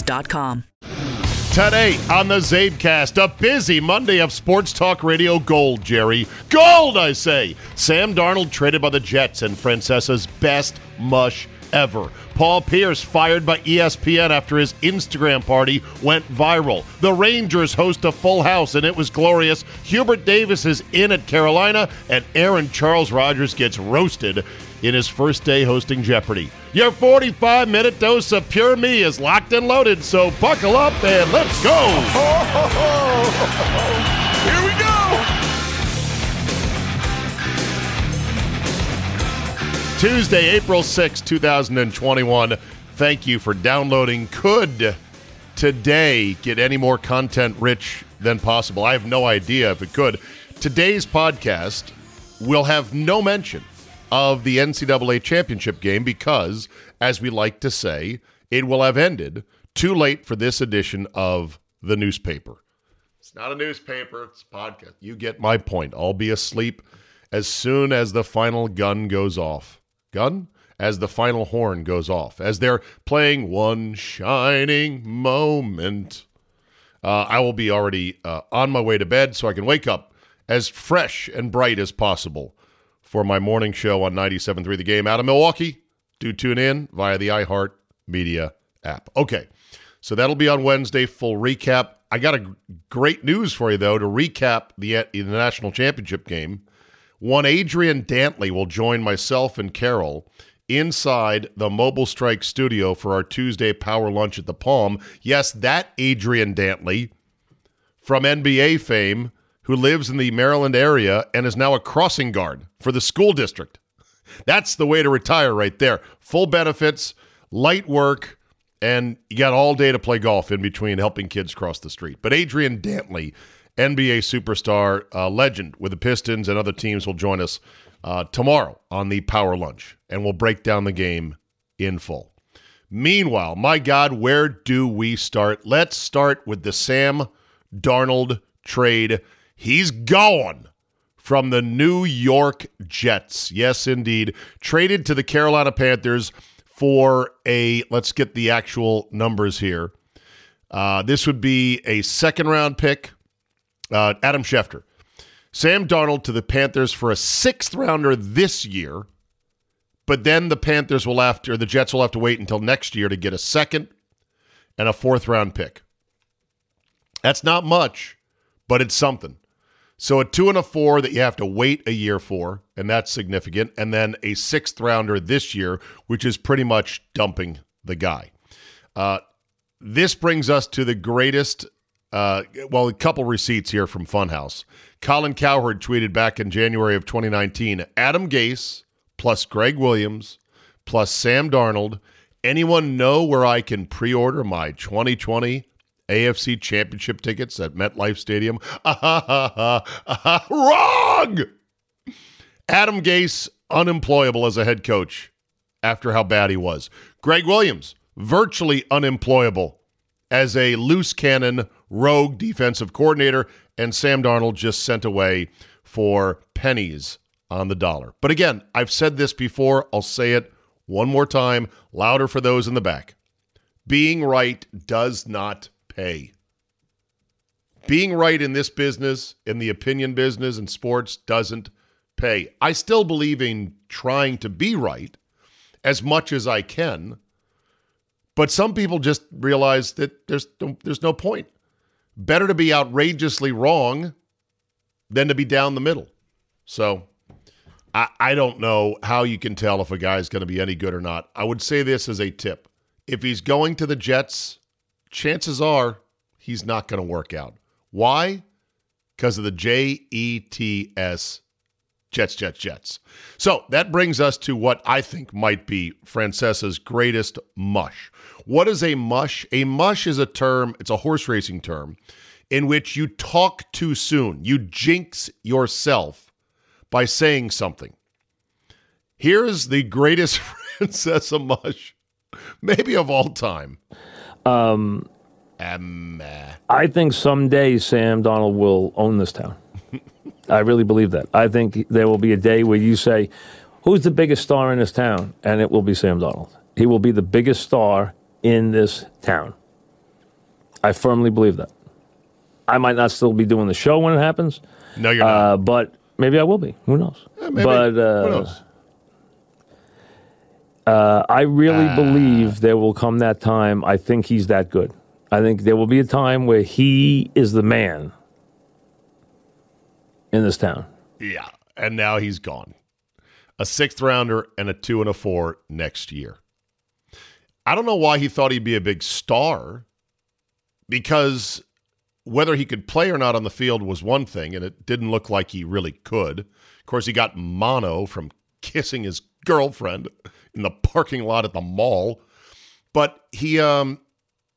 Cancerscreenquiz.com. Today on the Zabecast, a busy Monday of Sports Talk Radio Gold, Jerry. Gold, I say! Sam Darnold traded by the Jets and Francesa's best mush ever. Paul Pierce fired by ESPN after his Instagram party went viral. The Rangers host a full house and it was glorious. Hubert Davis is in at Carolina and Aaron Charles Rodgers gets roasted in his first day hosting Jeopardy. Your 45 minute dose of pure me is locked and loaded, so buckle up and let's go! Here we go! Tuesday, April 6, 2021. Thank you for downloading. Could today get any more content rich than possible? I have no idea if it could. Today's podcast will have no mention of the NCAA championship game because, as we like to say, it will have ended too late for this edition of the newspaper. It's not a newspaper, it's a podcast. You get my point. I'll be asleep as soon as the final gun goes off. Gun? As the final horn goes off, as they're playing one shining moment. Uh, I will be already uh, on my way to bed so I can wake up as fresh and bright as possible for my morning show on 97.3 The Game out of Milwaukee. Do tune in via the iHeart Media app. Okay, so that'll be on Wednesday. Full recap. I got a great news for you, though, to recap the, uh, the national championship game. One Adrian Dantley will join myself and Carol inside the Mobile Strike studio for our Tuesday power lunch at the Palm. Yes, that Adrian Dantley from NBA fame who lives in the Maryland area and is now a crossing guard for the school district. That's the way to retire right there. Full benefits, light work, and you got all day to play golf in between helping kids cross the street. But Adrian Dantley NBA superstar, uh, legend with the Pistons and other teams will join us uh, tomorrow on the Power Lunch, and we'll break down the game in full. Meanwhile, my God, where do we start? Let's start with the Sam Darnold trade. He's gone from the New York Jets. Yes, indeed. Traded to the Carolina Panthers for a, let's get the actual numbers here. Uh, this would be a second round pick, uh, Adam Schefter. Sam Darnold to the Panthers for a sixth rounder this year, but then the Panthers will have to, or the Jets will have to wait until next year to get a second and a fourth round pick. That's not much, but it's something. So a two and a four that you have to wait a year for, and that's significant. And then a sixth rounder this year, which is pretty much dumping the guy. Uh, this brings us to the greatest, uh, well, a couple receipts here from Funhouse. Colin Cowherd tweeted back in January of 2019 Adam Gase plus Gregg Williams plus Sam Darnold. Anyone know where I can pre order my 2020 AFC Championship tickets at MetLife Stadium. Ah, ah, Wrong! Adam Gase, unemployable as a head coach after how bad he was. Gregg Williams, virtually unemployable as a loose cannon rogue defensive coordinator. And Sam Darnold just sent away for pennies on the dollar. But again, I've said this before. I'll say it one more time, louder for those in the back. Being right does not Being right in this business, in the opinion business and sports, doesn't pay. I still believe in trying to be right as much as I can, but some people just realize that there's there's no point. Better to be outrageously wrong than to be down the middle. So I, I don't know how you can tell if a guy's going to be any good or not. I would say this as a tip. If he's going to the Jets, chances are he's not going to work out. Why? Because of the J E T S Jets, Jets, Jets. So that brings us to what I think might be Francesa's greatest mush. What is a mush? A mush is a term, it's a horse racing term, in which you talk too soon. You jinx yourself by saying something. Here's the greatest Francesa mush, maybe of all time. Um, um, uh, I think someday Sam Donald will own this town. I really believe that. I think there will be a day where you say, Who's the biggest star in this town? And it will be Sam Donald. He will be the biggest star in this town. I firmly believe that. I might not still be doing the show when it happens. No, you're uh, not. But maybe I will be. Who knows? maybe. But uh, Who knows? Uh, I really Ah. believe there will come that time. I think he's that good. I think there will be a time where he is the man in this town. Yeah, and now he's gone. A sixth rounder and a two and a four next year. I don't know why he thought he'd be a big star because whether he could play or not on the field was one thing, and it didn't look like he really could. Of course, he got mono from kissing his girlfriend in the parking lot at the mall. But he um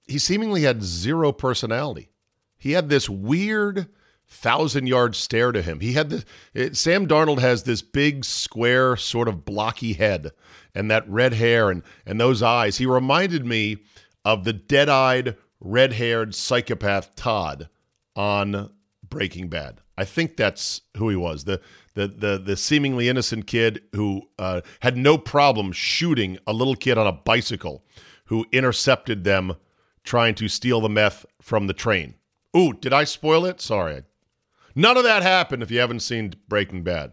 he seemingly had zero personality. He had this weird thousand yard stare to him. He had this. It, Sam Darnold has this big, square, sort of blocky head, and that red hair and and those eyes. He reminded me of the dead eyed, red haired psychopath Todd on Breaking Bad. I think that's who he was. The the the the seemingly innocent kid who uh, had no problem shooting a little kid on a bicycle who intercepted them trying to steal the meth from the train. Ooh, did I spoil it? Sorry. None of that happened if you haven't seen Breaking Bad.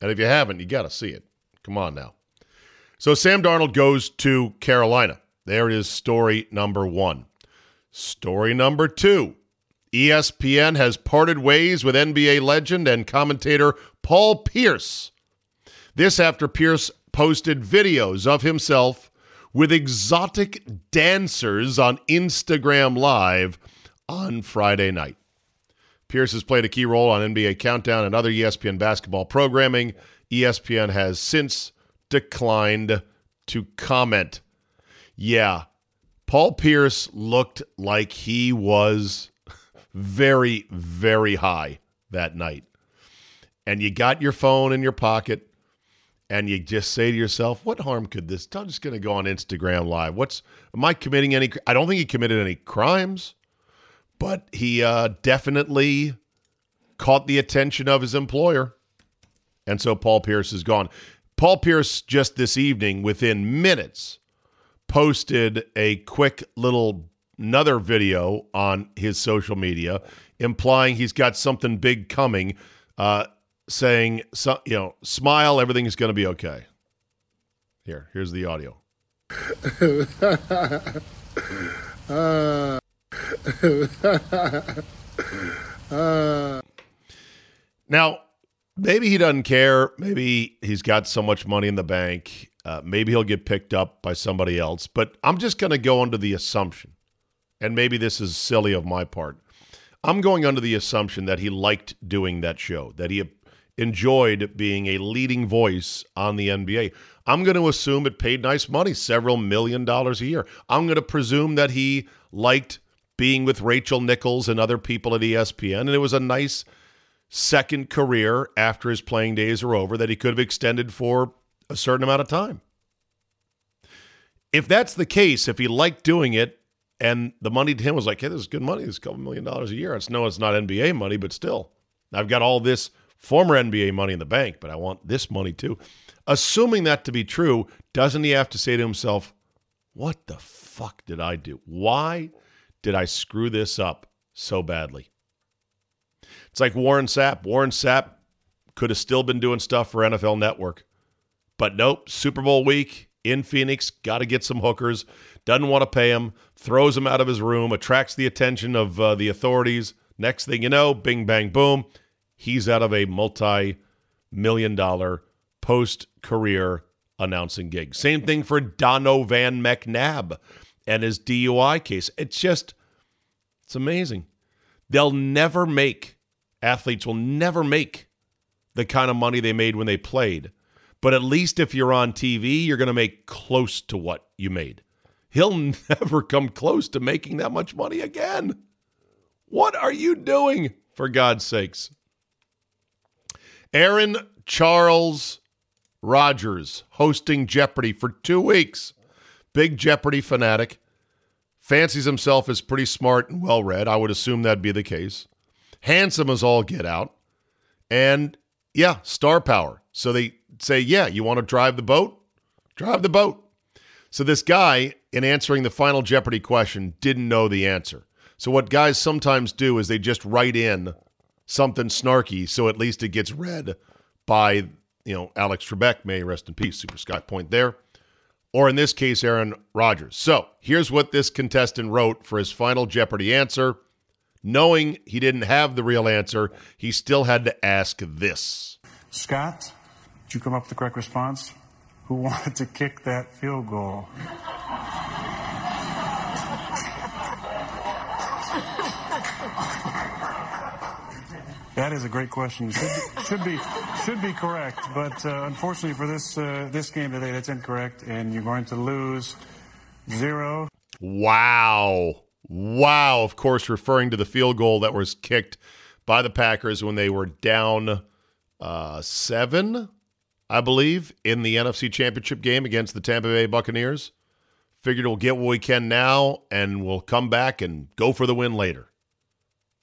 And if you haven't, you got to see it. Come on now. So Sam Darnold goes to Carolina. There is, story number one. Story number two ESPN has parted ways with NBA legend and commentator Paul Pierce. This after Pierce posted videos of himself with exotic dancers on Instagram Live on Friday night. Pierce has played a key role on NBA Countdown and other ESPN basketball programming. ESPN has since declined to comment. Yeah, Paul Pierce looked like he was very, very high that night. And you got your phone in your pocket and you just say to yourself, what harm could this? I'm just going to go on Instagram Live. What's, am I committing any? I don't think he committed any crimes, but he uh, definitely caught the attention of his employer. And so Paul Pierce is gone. Paul Pierce just this evening, within minutes, posted a quick little another video on his social media implying he's got something big coming, uh, saying, so, you know, smile, everything is going to be okay. Here, here's the audio. Now, maybe he doesn't care. Maybe he's got so much money in the bank. Uh, maybe he'll get picked up by somebody else. But I'm just going to go under the assumption, and maybe this is silly of my part. I'm going under the assumption that he liked doing that show, that he enjoyed being a leading voice on the NBA. I'm going to assume it paid nice money, several million dollars a year. I'm going to presume that he liked being with Rachel Nichols and other people at ESPN, and it was a nice second career after his playing days are over that he could have extended for a certain amount of time. If that's the case, if he liked doing it and the money to him was like, hey, this is good money, this a couple million dollars a year. It's no, it's not NBA money, but still, I've got all this former NBA money in the bank, but I want this money too. Assuming that to be true, doesn't he have to say to himself, what the fuck did I do? Why did I screw this up so badly? It's like Warren Sapp. Warren Sapp could have still been doing stuff for NFL Network. But nope, Super Bowl week in Phoenix, got to get some hookers, doesn't want to pay him, throws him out of his room, attracts the attention of uh, the authorities. Next thing you know, bing, bang, boom, he's out of a multi million dollar post career announcing gig. Same thing for Donovan McNabb and his DUI case. It's just, it's amazing. They'll never make athletes will never make the kind of money they made when they played. But at least if you're on TV, you're going to make close to what you made. He'll never come close to making that much money again. What are you doing, for God's sakes? Aaron Charles Rodgers hosting Jeopardy for two weeks. Big Jeopardy fanatic. Fancies himself as pretty smart and well read. I would assume that'd be the case handsome as all get out, and yeah, star power. So they say, yeah, you want to drive the boat? Drive the boat. So this guy, in answering the final Jeopardy question, didn't know the answer. So what guys sometimes do is they just write in something snarky, so at least it gets read by you know Alex Trebek, may rest in peace, Super Scott Point there, or in this case Aaron Rodgers. So here's what this contestant wrote for his final Jeopardy answer knowing he didn't have the real answer, he still had to ask this. Scott, did you come up with the correct response? Who wanted to kick that field goal? That is a great question. Should be should be, should be correct, but uh, unfortunately for this uh, this game today, that's incorrect, and you're going to lose zero. Wow. Wow, of course, referring to the field goal that was kicked by the Packers when they were down uh, seven, I believe, in the NFC Championship game against the Tampa Bay Buccaneers. Figured we'll get what we can now and we'll come back and go for the win later.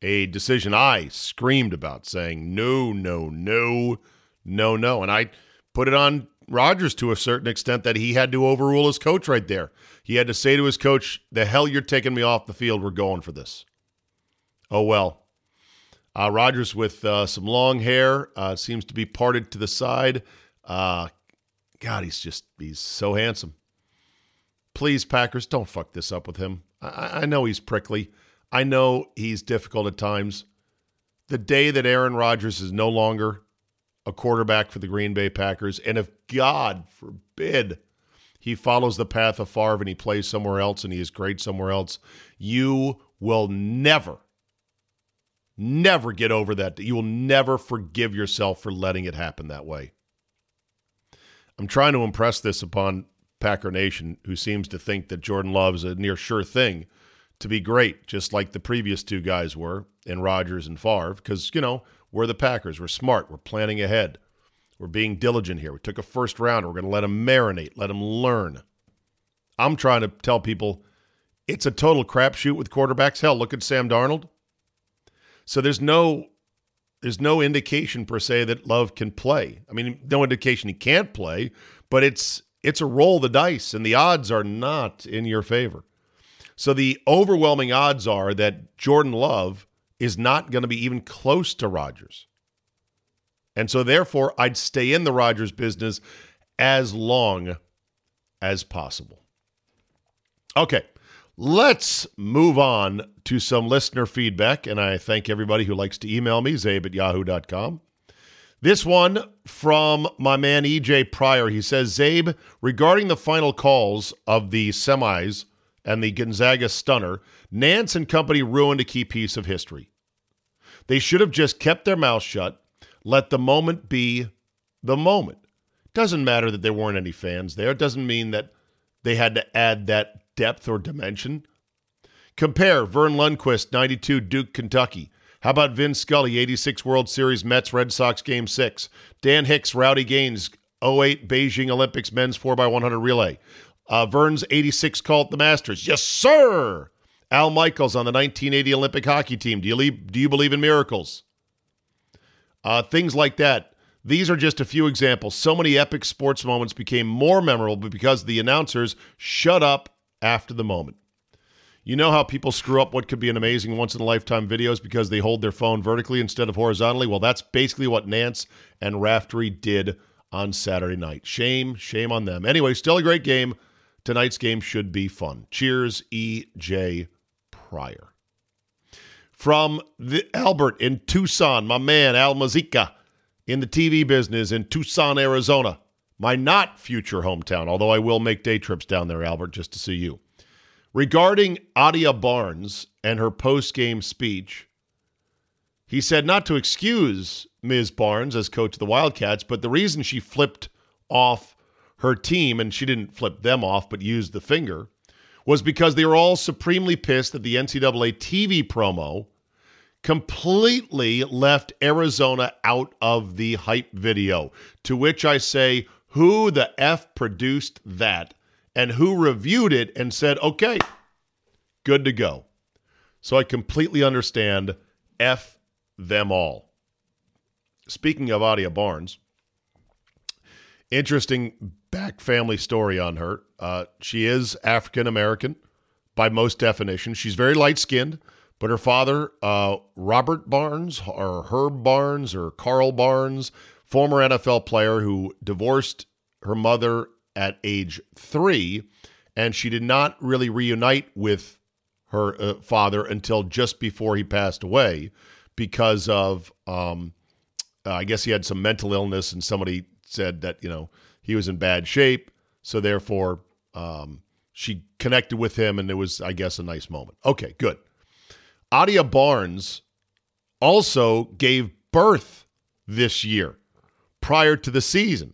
A decision I screamed about, saying, no, no, no, no, no. And I put it on Rodgers to a certain extent that he had to overrule his coach right there. He had to say to his coach, The hell you're taking me off the field. We're going for this. Oh, well. Uh, Rodgers with uh, some long hair uh, seems to be parted to the side. Uh, God, he's just, he's so handsome. Please, Packers, don't fuck this up with him. I, I know he's prickly. I know he's difficult at times. The day that Aaron Rodgers is no longer a quarterback for the Green Bay Packers. And if God forbid he follows the path of Favre and he plays somewhere else and he is great somewhere else, you will never, never get over that. You will never forgive yourself for letting it happen that way. I'm trying to impress this upon Packer Nation, who seems to think that Jordan Love is a near sure thing to be great, just like the previous two guys were in Rodgers and Favre, because, you know, we're the Packers. We're smart. We're planning ahead. We're being diligent here. We took a first round. We're going to let them marinate, let them learn. I'm trying to tell people it's a total crapshoot with quarterbacks. Hell, look at Sam Darnold. So there's no there's no indication per se that Love can play. I mean, no indication he can't play, but it's it's a roll the dice, and the odds are not in your favor. So the overwhelming odds are that Jordan Love is not going to be even close to Rodgers. And so therefore I'd stay in the Rodgers business as long as possible. Okay. Let's move on to some listener feedback, and I thank everybody who likes to email me, zabe at yahoo.com. This one from my man EJ Pryor. He says, Zabe, regarding the final calls of the semis and the Gonzaga stunner, Nance and company ruined a key piece of history. They should have just kept their mouth shut, let the moment be the moment. Doesn't matter that there weren't any fans there. It doesn't mean that they had to add that depth or dimension. Compare Verne Lundquist, 92, Duke, Kentucky. How about Vin Scully, 86 World Series, Mets, Red Sox, Game 6? Dan Hicks, Rowdy Gaines, 08 Beijing Olympics men's 4x100 relay. Uh, Verne's 86 call at the Masters. Yes, sir. Al Michaels on the 1980 Olympic hockey team. Do you, leave, do you believe in miracles? Uh, things like that. These are just a few examples. So many epic sports moments became more memorable because the announcers shut up after the moment. You know how people screw up what could be an amazing once in a lifetime videos because they hold their phone vertically instead of horizontally? Well, that's basically what Nance and Raftery did on Saturday night. Shame, shame on them. Anyway, still a great game. Tonight's game should be fun. Cheers, E.J. Pryor. From the Albert in Tucson, my man Al Mazika in the TV business in Tucson, Arizona my not future hometown, although I will make day trips down there, Albert, just to see you. Regarding Adia Barnes and her post game speech, he said not to excuse Ms. Barnes as coach of the Wildcats, but the reason she flipped off her team, and she didn't flip them off, but used the finger, was because they were all supremely pissed that the NCAA TV promo completely left Arizona out of the hype video. To which I say, who the F produced that and who reviewed it and said, okay, good to go. So I completely understand F them all. Speaking of Adia Barnes, interesting back family story on her. Uh, she is African American by most definitions. She's very light skinned, but her father, uh, Robert Barnes, or Herb Barnes, or Carl Barnes, former NFL player who divorced her mother at age three, and she did not really reunite with her uh, father until just before he passed away because of, um, uh, I guess he had some mental illness, and somebody said that, you know, he was in bad shape. So therefore, um, she connected with him, and it was, I guess, a nice moment. Okay, good. Adia Barnes also gave birth this year prior to the season.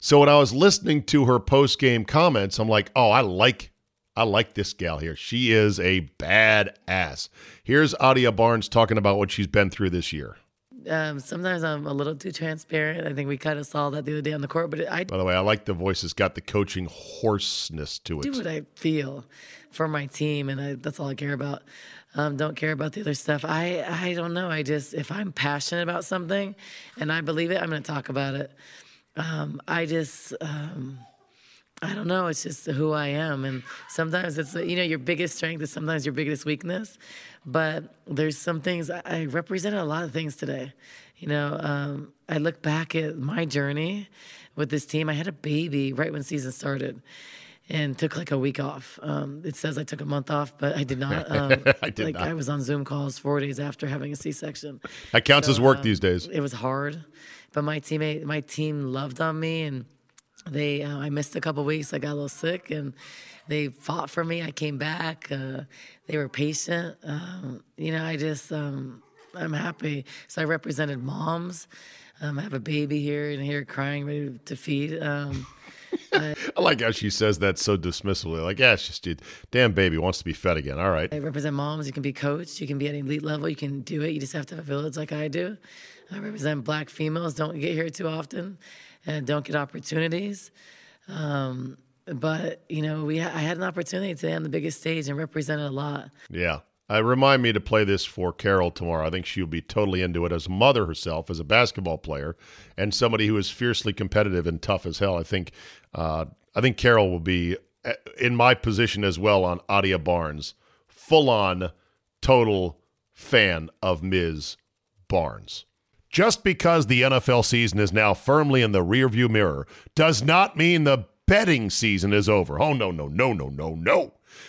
So when I was listening to her post game comments, I'm like, oh, I like I like this gal here. She is a bad ass. Here's Adia Barnes talking about what she's been through this year. Um, sometimes I'm a little too transparent. I think we kind of saw that the other day on the court. But I, by the way, I like the voice. It's got the coaching hoarseness to it. Do what I feel for my team, and I, that's all I care about. Um, don't care about the other stuff. I I don't know. I just if I'm passionate about something, and I believe it, I'm going to talk about it um, I just, um, I don't know. It's just who I am, and sometimes it's you know your biggest strength is sometimes your biggest weakness. But there's some things I represented a lot of things today. You know, um, I look back at my journey with this team. I had a baby right when season started and took like a week off. Um, it says I took a month off, but I did not. Um, I did like not. I was on Zoom calls four days after having a C-section. That counts so, as work um, these days. It was hard, but my teammate, my team loved on me, and they. Uh, I missed a couple weeks. I got a little sick, and they fought for me. I came back. Uh, they were patient. Um, you know, I just. Um, I'm happy. So I represented moms. Um, I have a baby here and here crying, ready to feed. I like how she says that so dismissively. Like, yeah, it's just damn baby wants to be fed again. All right. I represent moms. You can be coached. You can be at an elite level. You can do it. You just have to have a village like I do. I represent black females. Don't get here too often, and don't get opportunities. Um, but you know, we ha- I had an opportunity today on the biggest stage and represented a lot. Yeah. Uh, remind me to play this for Carol tomorrow. I think she'll be totally into it as a mother herself, as a basketball player, and somebody who is fiercely competitive and tough as hell. I think, uh, I think Carol will be uh, in my position as well on Adia Barnes, full on, total fan of Ms. Barnes. Just because the NFL season is now firmly in the rearview mirror does not mean the betting season is over. Oh, no, no, no, no, no, no.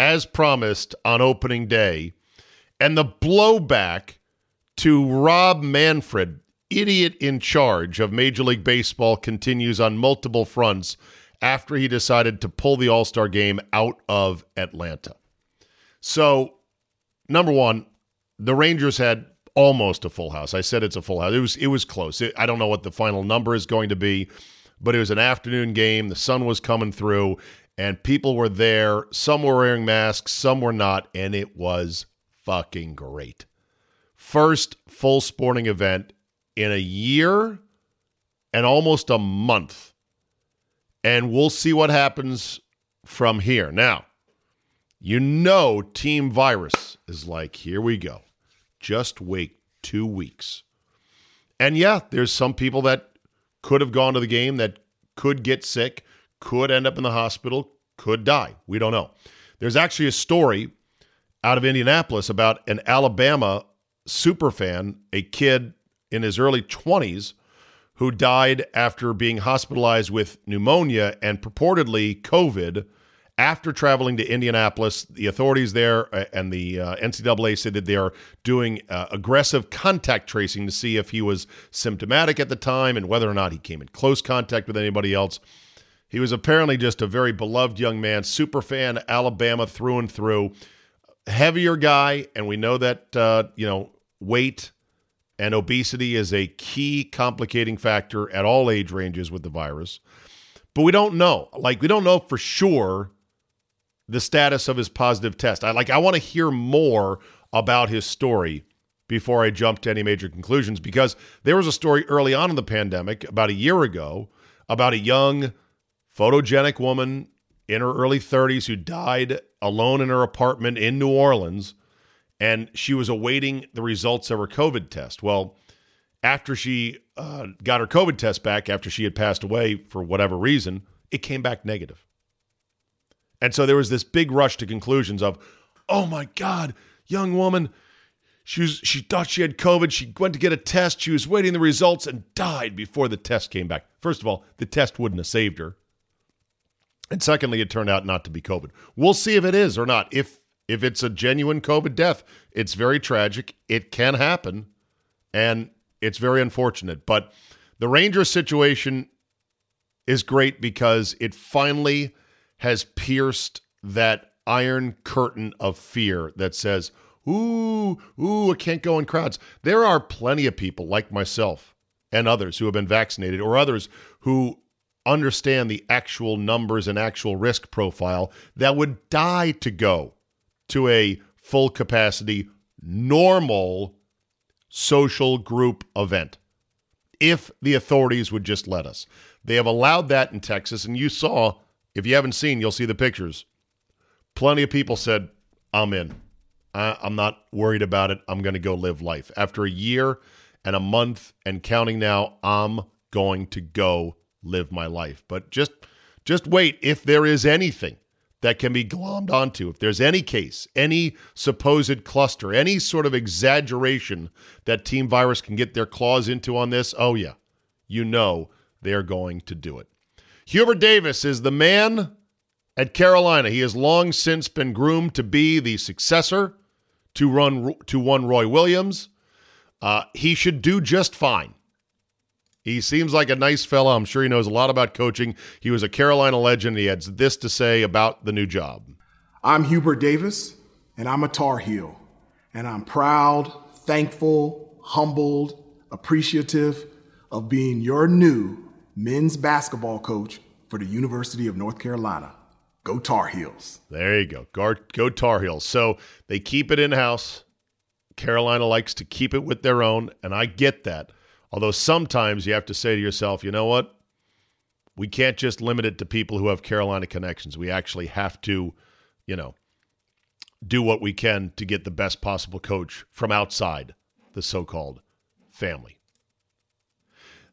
as promised on opening day, and the blowback to Rob Manfred, idiot in charge of Major League Baseball, continues on multiple fronts after he decided to pull the All Star game out of Atlanta. So, number one, the Rangers had almost a full house. I said it's a full house. It was it was close. It, I don't know what the final number is going to be, but it was an afternoon game. The sun was coming through, and people were there. Some were wearing masks, some were not, and it was fucking great. First full sporting event in a year and almost a month. And we'll see what happens from here. Now, you know, Team Virus is like, here we go. Just wait two weeks. And yeah, there's some people that could have gone to the game that could get sick could end up in the hospital, could die. We don't know. There's actually a story out of Indianapolis about an Alabama superfan, a kid in his early 20s who died after being hospitalized with pneumonia and purportedly COVID after traveling to Indianapolis. The authorities there uh, and the uh, NCAA said that they are doing uh, aggressive contact tracing to see if he was symptomatic at the time and whether or not he came in close contact with anybody else. He was apparently just a very beloved young man, super fan, Alabama through and through, heavier guy, and we know that uh, you know weight and obesity is a key complicating factor at all age ranges with the virus. But we don't know. Like we don't know for sure the status of his positive test. I like I want to hear more about his story before I jump to any major conclusions because there was a story early on in the pandemic about a year ago about a young photogenic woman in her early 30s who died alone in her apartment in New Orleans, and she was awaiting the results of her COVID test. Well, after she uh, got her COVID test back, after she had passed away for whatever reason, it came back negative. And so there was this big rush to conclusions of, oh my God, young woman, she was she thought she had COVID. She went to get a test. She was waiting the results and died before the test came back. First of all, the test wouldn't have saved her. And secondly, it turned out not to be COVID. We'll see if it is or not. If if it's a genuine COVID death, it's very tragic. It can happen, and it's very unfortunate. But the Rangers situation is great because it finally has pierced that iron curtain of fear that says, ooh, ooh, I can't go in crowds. There are plenty of people like myself and others who have been vaccinated or others who understand the actual numbers and actual risk profile that would die to go to a full capacity, normal social group event if the authorities would just let us. They have allowed that in Texas, and you saw, if you haven't seen, you'll see the pictures. Plenty of people said, I'm in. I, I'm not worried about it. I'm going to go live life. After a year and a month and counting now, I'm going to go live my life. But just just wait if there is anything that can be glommed onto, if there's any case, any supposed cluster, any sort of exaggeration that Team Virus can get their claws into on this, oh yeah, you know they're going to do it. Hubert Davis is the man at Carolina. He has long since been groomed to be the successor to run to one Roy Williams. Uh, he should do just fine. He seems like a nice fellow. I'm sure he knows a lot about coaching. He was a Carolina legend. He had this to say about the new job. I'm Hubert Davis, and I'm a Tar Heel. And I'm proud, thankful, humbled, appreciative of being your new men's basketball coach for the University of North Carolina. Go Tar Heels. There you go. Go, go Tar Heels. So they keep it in house. Carolina likes to keep it with their own, and I get that. Although sometimes you have to say to yourself, you know what? We can't just limit it to people who have Carolina connections. We actually have to, you know, do what we can to get the best possible coach from outside the so called family.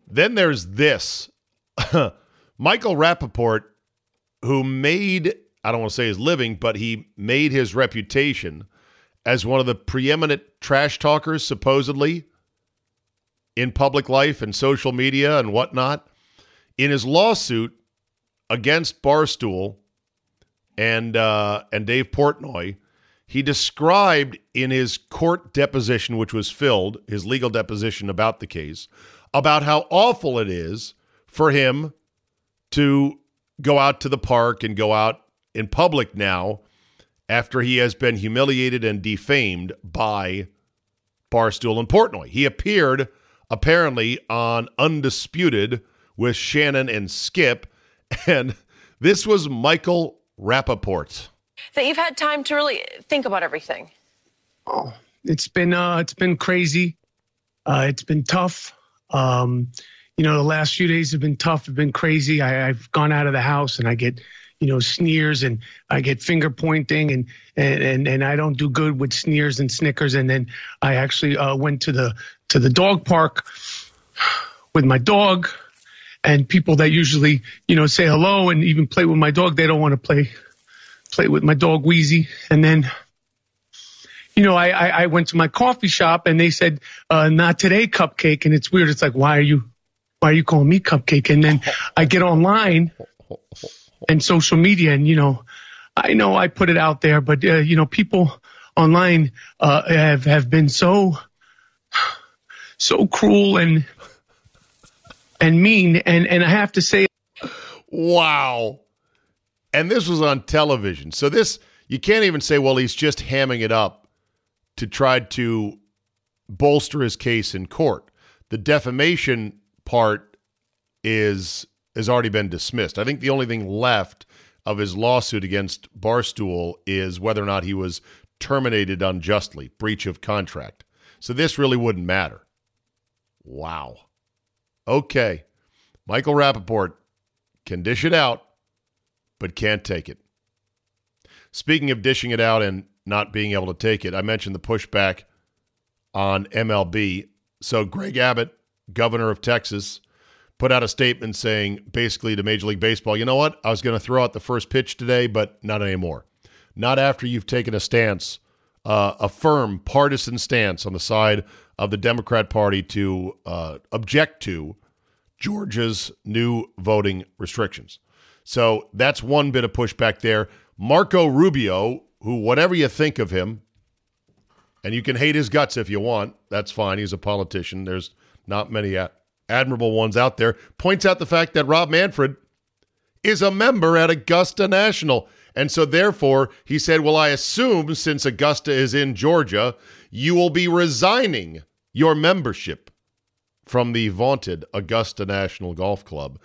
Then there's this Michael Rapaport, who made, I don't want to say his living, but he made his reputation as one of the preeminent trash talkers, supposedly, in public life and social media and whatnot. In his lawsuit against Barstool and uh, and Dave Portnoy, he described in his court deposition, which was filled, his legal deposition about the case, about how awful it is for him to go out to the park and go out in public now after he has been humiliated and defamed by Barstool and Portnoy. He appeared apparently on Undisputed with Shannon and Skip. And this was Michael Rapaport. That you've had time to really think about everything. Oh, it's been uh, it's been crazy. Uh, it's been tough. Um, you know, the last few days have been tough. Have been crazy. I, I've gone out of the house and I get you know sneers and I get finger pointing and and and, and I don't do good with sneers and snickers. And then I actually uh, went to the to the dog park with my dog and people that usually, you know, say hello and even play with my dog, they don't want to play, play with my dog Wheezy. And then, you know, I, I, I went to my coffee shop and they said, uh, not today, cupcake. And it's weird. It's like, why are you, why are you calling me cupcake? And then I get online and social media and, you know, I know I put it out there, but, uh, you know, people online, uh, have, have been so, so cruel and and mean and and I have to say wow. And this was on television. So this you can't even say well he's just hamming it up to try to bolster his case in court. The defamation part is has already been dismissed. I think the only thing left of his lawsuit against barstool is whether or not he was terminated unjustly breach of contract. So this really wouldn't matter Wow. Okay. Michael Rapaport can dish it out, but can't take it. Speaking of dishing it out and not being able to take it, I mentioned the pushback on MLB. So Greg Abbott, governor of Texas, put out a statement saying basically to Major League Baseball, you know what? I was going to throw out the first pitch today, but not anymore. Not after you've taken a stance, uh, a firm partisan stance on the side of the Democrat Party to uh, object to Georgia's new voting restrictions. So that's one bit of pushback there. Marco Rubio, who, whatever you think of him, and you can hate his guts if you want, that's fine. He's a politician. There's not many admirable ones out there. Points out the fact that Rob Manfred is a member at Augusta National. And so, therefore, he said, Well, I assume since Augusta is in Georgia, you will be resigning your membership from the vaunted Augusta National Golf Club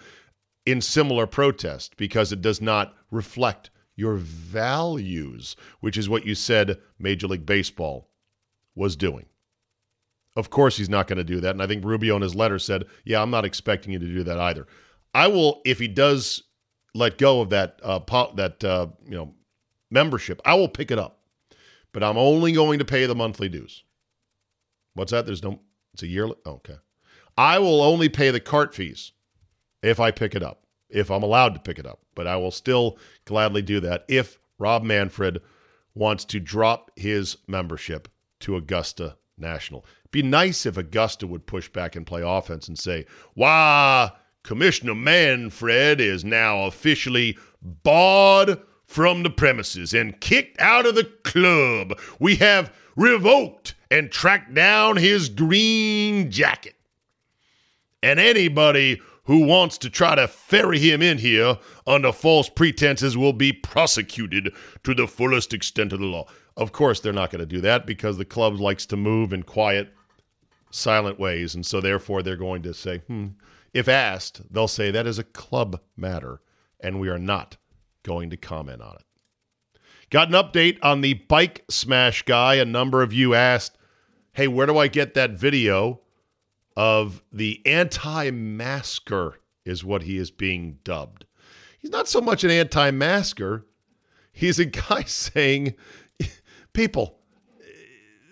in similar protest because it does not reflect your values, which is what you said Major League Baseball was doing. Of course, he's not going to do that. And I think Rubio in his letter said, "Yeah, I'm not expecting you to do that either." I will, if he does let go of that uh, po- that uh, you know membership, I will pick it up, but I'm only going to pay the monthly dues. What's that? There's no. It's a yearly. Okay, I will only pay the cart fees if I pick it up, if I'm allowed to pick it up. But I will still gladly do that if Rob Manfred wants to drop his membership to Augusta National. Be nice if Augusta would push back and play offense and say, "Why, Commissioner Manfred is now officially barred from the premises and kicked out of the club. We have revoked and tracked down his green jacket. And anybody who wants to try to ferry him in here under false pretenses will be prosecuted to the fullest extent of the law. Of course, they're not going to do that because the club likes to move in quiet, silent ways. And so, therefore, they're going to say, hmm, if asked, they'll say that is a club matter and we are not going to comment on it. Got an update on the bike smash guy. A number of you asked, hey, where do I get that video of the anti masker? Is what he is being dubbed. He's not so much an anti masker, he's a guy saying, people,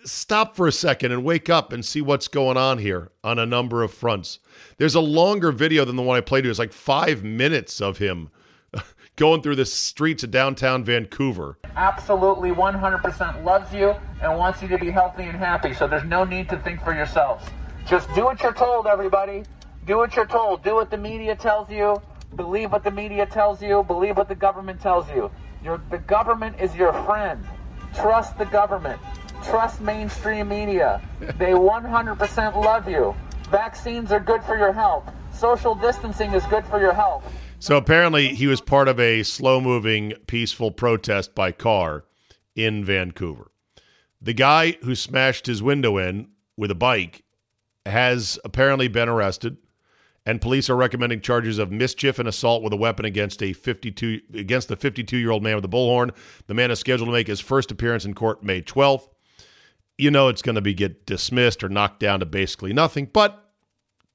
stop for a second and wake up and see what's going on here on a number of fronts. There's a longer video than the one I played you. It's like five minutes of him going through the streets of downtown Vancouver. Absolutely 100% loves you and wants you to be healthy and happy. So there's no need to think for yourselves. Just do what you're told, everybody. Do what you're told. Do what the media tells you. Believe what the media tells you. Believe what the government tells you. Your, the government is your friend. Trust the government. Trust mainstream media. They 100% love you. Vaccines are good for your health. Social distancing is good for your health. So apparently, he was part of a slow moving, peaceful protest by car in Vancouver. The guy who smashed his window in with a bike has apparently been arrested, and police are recommending charges of mischief and assault with a weapon against a 52 against the 52 year old man with the bullhorn. The man is scheduled to make his first appearance in court May 12th you know it's going to be get dismissed or knocked down to basically nothing, but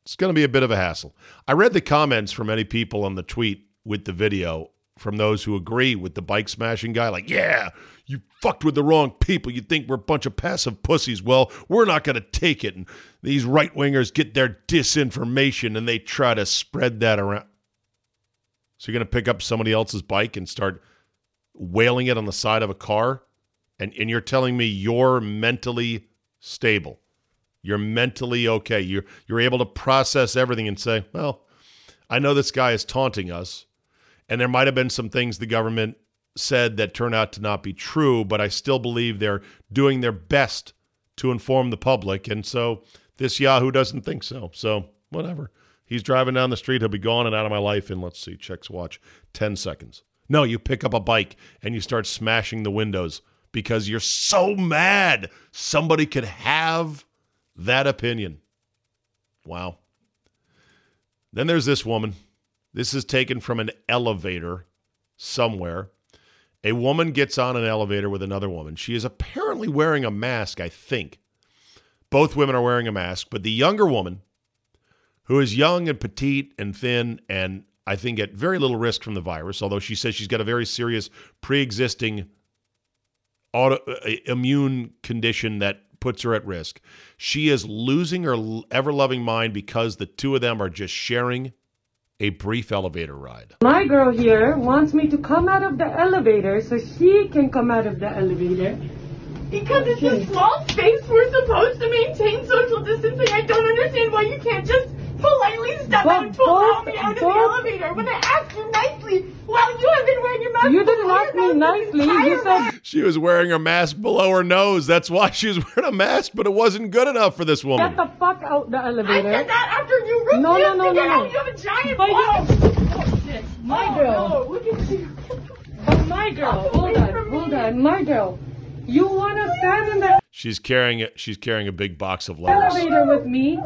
it's going to be a bit of a hassle. I read the comments from many people on the tweet with the video from those who agree with the bike smashing guy, like, yeah, you fucked with the wrong people. You think we're a bunch of passive pussies. Well, we're not going to take it. And these right wingers get their disinformation and they try to spread that around. So you're going to pick up somebody else's bike and start wailing it on the side of a car? And, and you're telling me you're mentally stable. You're mentally okay. You're you're able to process everything and say, well, I know this guy is taunting us, and there might have been some things the government said that turn out to not be true, but I still believe they're doing their best to inform the public. And so this Yahoo doesn't think so. So whatever. He's driving down the street. He'll be gone and out of my life in, let's see, checks watch, 10 seconds. No, you pick up a bike and you start smashing the windows because you're so mad somebody could have that opinion. Wow. Then there's this woman. This is taken from an elevator somewhere. A woman gets on an elevator with another woman. She is apparently wearing a mask, I think. Both women are wearing a mask, but the younger woman, who is young and petite and thin and I think at very little risk from the virus, although she says she's got a very serious pre existing auto, uh, immune condition that puts her at risk. She is losing her ever loving mind because the two of them are just sharing a brief elevator ride. My girl here wants me to come out of the elevator so she can come out of the elevator. Because it's a small space, we're supposed to maintain social distancing. I don't understand why you can't just politely step But out to allow me out of the elevator when I asked you nicely while you have been wearing your mask. You didn't ask me nicely. You said She was wearing her mask below her nose. That's why she was wearing a mask, but it wasn't good enough for this woman. get the fuck out the I elevator. said that after you refused No, no, no, to get no, out. no. You have a giant But you- bottle. My Oh, girl. no, look at you. Oh, but my girl, hold on, hold on, my girl. You wanna stand in the She's carrying it. She's carrying a big box of lettuce. elevator with me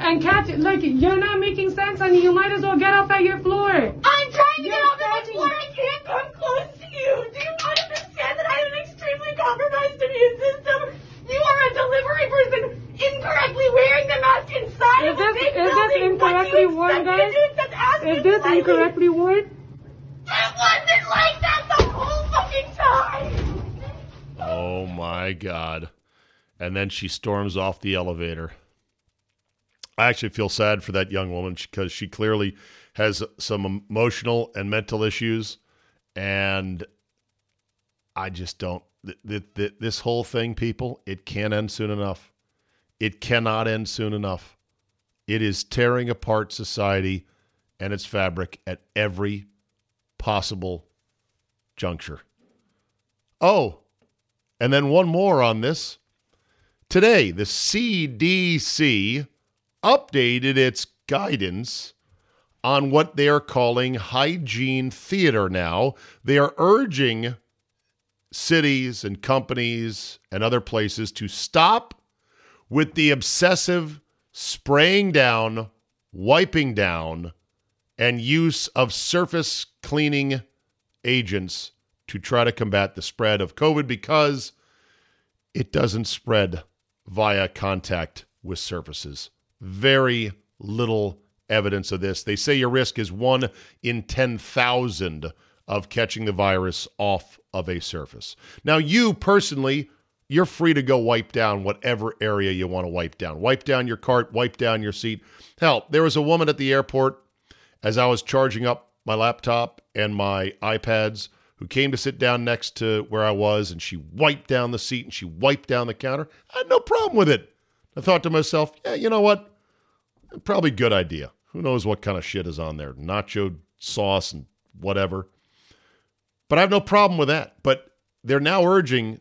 and catch it. Like, you're not making sense and you might as well get off at your floor. I'm trying to you're get off at my floor. I can't come close to you. Do you not understand that I have an extremely compromised immune system? You are a delivery person incorrectly wearing the mask inside is of a big is building. This incorrectly what worn, guys? Is this slightly? incorrectly worn? It wasn't like that the whole fucking time. Oh my god. And then she storms off the elevator. I actually feel sad for that young woman because she clearly has some emotional and mental issues. And I just don't. Th- th- th- this whole thing, people, it can't end soon enough. It cannot end soon enough. It is tearing apart society and its fabric at every possible juncture. Oh, and then one more on this. Today, the CDC updated its guidance on what they are calling hygiene theater now. They are urging cities and companies and other places to stop with the obsessive spraying down, wiping down, and use of surface cleaning agents to try to combat the spread of COVID because it doesn't spread via contact with surfaces. Very little evidence of this. They say your risk is one in 10,000 of catching the virus off of a surface. Now, you personally, you're free to go wipe down whatever area you want to wipe down. Wipe down your cart, wipe down your seat. Hell, there was a woman at the airport as I was charging up my laptop and my iPads who came to sit down next to where I was and she wiped down the seat and she wiped down the counter. I had no problem with it. I thought to myself, yeah, you know what? Probably good idea. Who knows what kind of shit is on there? Nacho sauce and whatever. But I have no problem with that. But they're now urging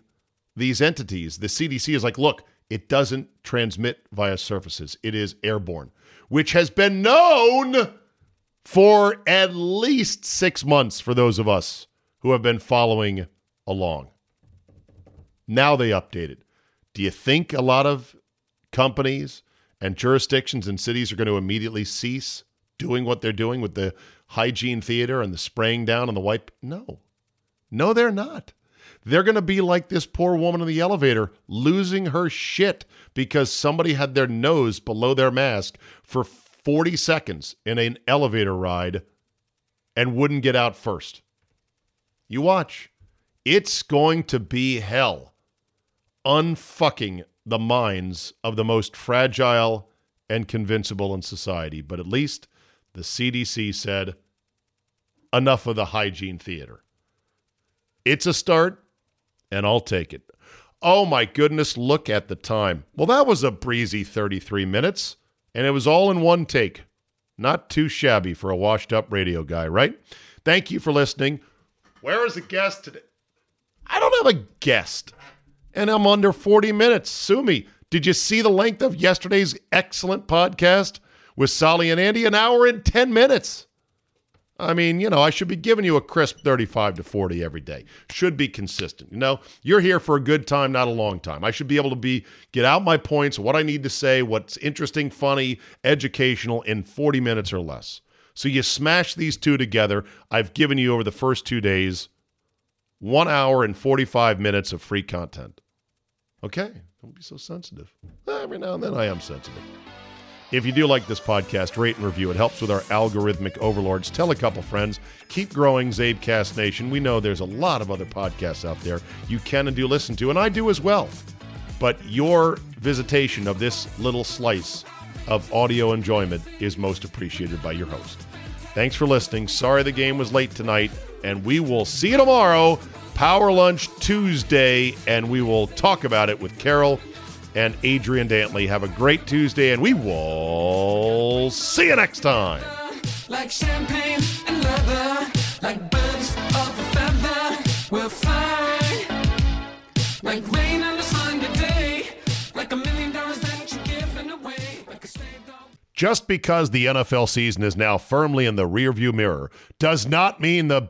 these entities, the CDC is like, look, it doesn't transmit via surfaces, it is airborne, which has been known for at least six months for those of us who have been following along. Now they update it. Do you think a lot of companies and jurisdictions and cities are going to immediately cease doing what they're doing with the hygiene theater and the spraying down and the wipe? No. No, they're not. They're going to be like this poor woman in the elevator losing her shit because somebody had their nose below their mask for 40 seconds in an elevator ride and wouldn't get out first. You watch. It's going to be hell. Unfucking the minds of the most fragile and convincible in society. But at least the CDC said enough of the hygiene theater. It's a start, and I'll take it. Oh my goodness, look at the time. Well, that was a breezy 33 minutes, and it was all in one take. Not too shabby for a washed up radio guy, right? Thank you for listening. Where is the guest today? I don't have a guest, and I'm under 40 minutes. Sue me. Did you see the length of yesterday's excellent podcast with Sally and Andy? An hour and 10 minutes. I mean, you know, I should be giving you a crisp 35 to 40 every day. Should be consistent. You know, you're here for a good time, not a long time. I should be able to be get out my points, what I need to say, what's interesting, funny, educational in 40 minutes or less. So you smash these two together. I've given you over the first 2 days 1 hour and 45 minutes of free content. Okay, don't be so sensitive. Eh, every now and then I am sensitive. If you do like this podcast, rate and review. It helps with our algorithmic overlords. Tell a couple friends. Keep growing Zabecast Nation. We know there's a lot of other podcasts out there you can and do listen to, and I do as well. But your visitation of this little slice of audio enjoyment is most appreciated by your host. Thanks for listening. Sorry the game was late tonight, and we will see you tomorrow, Power Lunch Tuesday, and we will talk about it with Carol and Adrian Dantley. Have a great Tuesday, and we will see you next time. Like champagne and leather, like birds of a feather, we'll fly. Like rain on a Sunday day, like a million dollars that you're giving away, like a stray dog. Just because the NFL season is now firmly in the rearview mirror does not mean the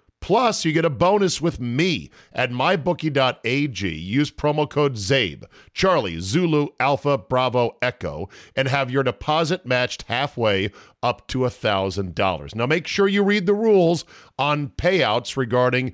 Plus, you get a bonus with me at mybookie.ag. Use promo code ZABE, Charlie, Zulu, Alpha, Bravo, Echo, and have your deposit matched halfway up to $1,000. Now, make sure you read the rules on payouts regarding